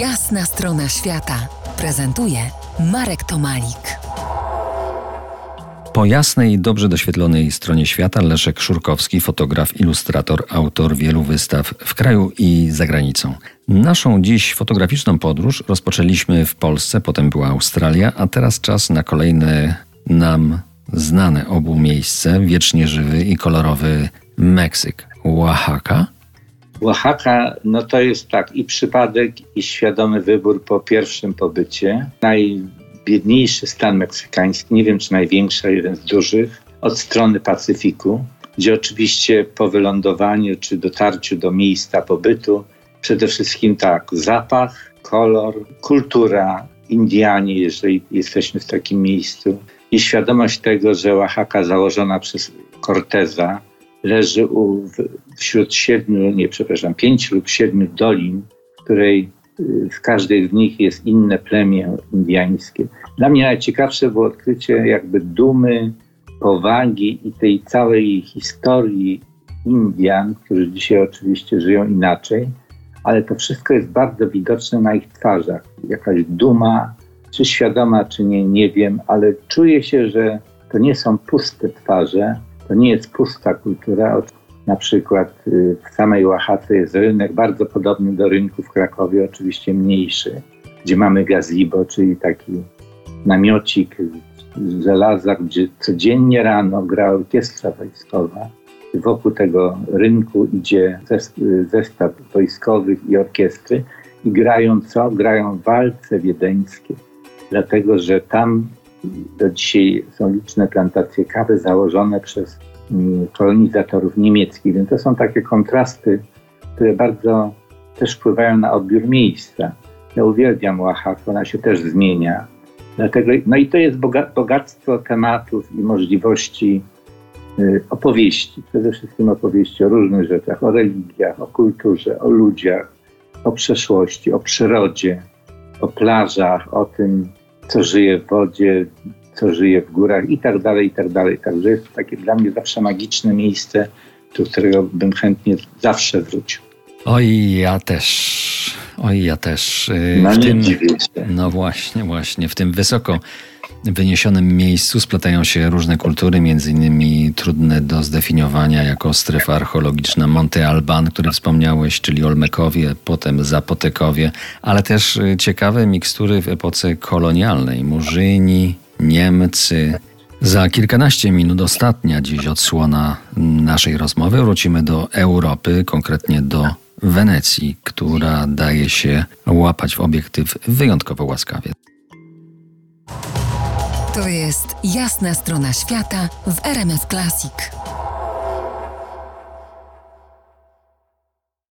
Jasna strona świata prezentuje Marek Tomalik. Po jasnej dobrze doświetlonej stronie świata Leszek Szurkowski, fotograf, ilustrator, autor wielu wystaw w kraju i za granicą. Naszą dziś fotograficzną podróż rozpoczęliśmy w Polsce, potem była Australia, a teraz czas na kolejne nam znane obu miejsce, wiecznie żywy i kolorowy Meksyk. Oaxaca. Oaxaca, no to jest tak i przypadek, i świadomy wybór po pierwszym pobycie. Najbiedniejszy stan meksykański, nie wiem czy największy, jeden z dużych, od strony Pacyfiku, gdzie oczywiście po wylądowaniu czy dotarciu do miejsca pobytu przede wszystkim tak, zapach, kolor, kultura, Indianie, jeżeli jesteśmy w takim miejscu i świadomość tego, że Oaxaca założona przez Corteza leży u, wśród siedmiu, nie przepraszam, pięciu lub siedmiu dolin, w której y, w każdej z nich jest inne plemię indiańskie. Dla mnie najciekawsze było odkrycie jakby dumy, powagi i tej całej historii Indian, którzy dzisiaj oczywiście żyją inaczej, ale to wszystko jest bardzo widoczne na ich twarzach. Jakaś duma, czy świadoma, czy nie, nie wiem, ale czuję się, że to nie są puste twarze, to nie jest pusta kultura. Na przykład y, w samej Oaxace jest rynek bardzo podobny do rynku w Krakowie, oczywiście mniejszy, gdzie mamy gazebo, czyli taki namiocik z żelaza, gdzie codziennie rano gra orkiestra wojskowa. Wokół tego rynku idzie zestaw wojskowych i orkiestry i grają co? Grają walce wiedeńskie, dlatego że tam do dzisiaj są liczne plantacje kawy założone przez mm, kolonizatorów niemieckich, więc to są takie kontrasty, które bardzo też wpływają na odbiór miejsca. Ja uwielbiam Oaxaca, ona się też zmienia. Dlatego, no i to jest bogactwo tematów i możliwości y, opowieści, przede wszystkim opowieści o różnych rzeczach, o religiach, o kulturze, o ludziach, o przeszłości, o przyrodzie, o plażach, o tym, co żyje w wodzie, co żyje w górach i tak dalej, i tak dalej. Także jest to takie dla mnie zawsze magiczne miejsce, do którego bym chętnie zawsze wrócił. Oj, ja też. Oj, ja też. No, w tym, no właśnie, właśnie. W tym wysoko wyniesionym miejscu splatają się różne kultury, między innymi trudne do zdefiniowania jako strefa archeologiczna Monte Alban, który wspomniałeś, czyli Olmekowie, potem Zapotekowie, ale też y, ciekawe mikstury w epoce kolonialnej. Murzyni, Niemcy. Za kilkanaście minut ostatnia dziś odsłona naszej rozmowy. Wrócimy do Europy, konkretnie do Wenecji, która daje się łapać w obiektyw wyjątkowo łaskawie. To jest jasna strona świata w RMS Classic.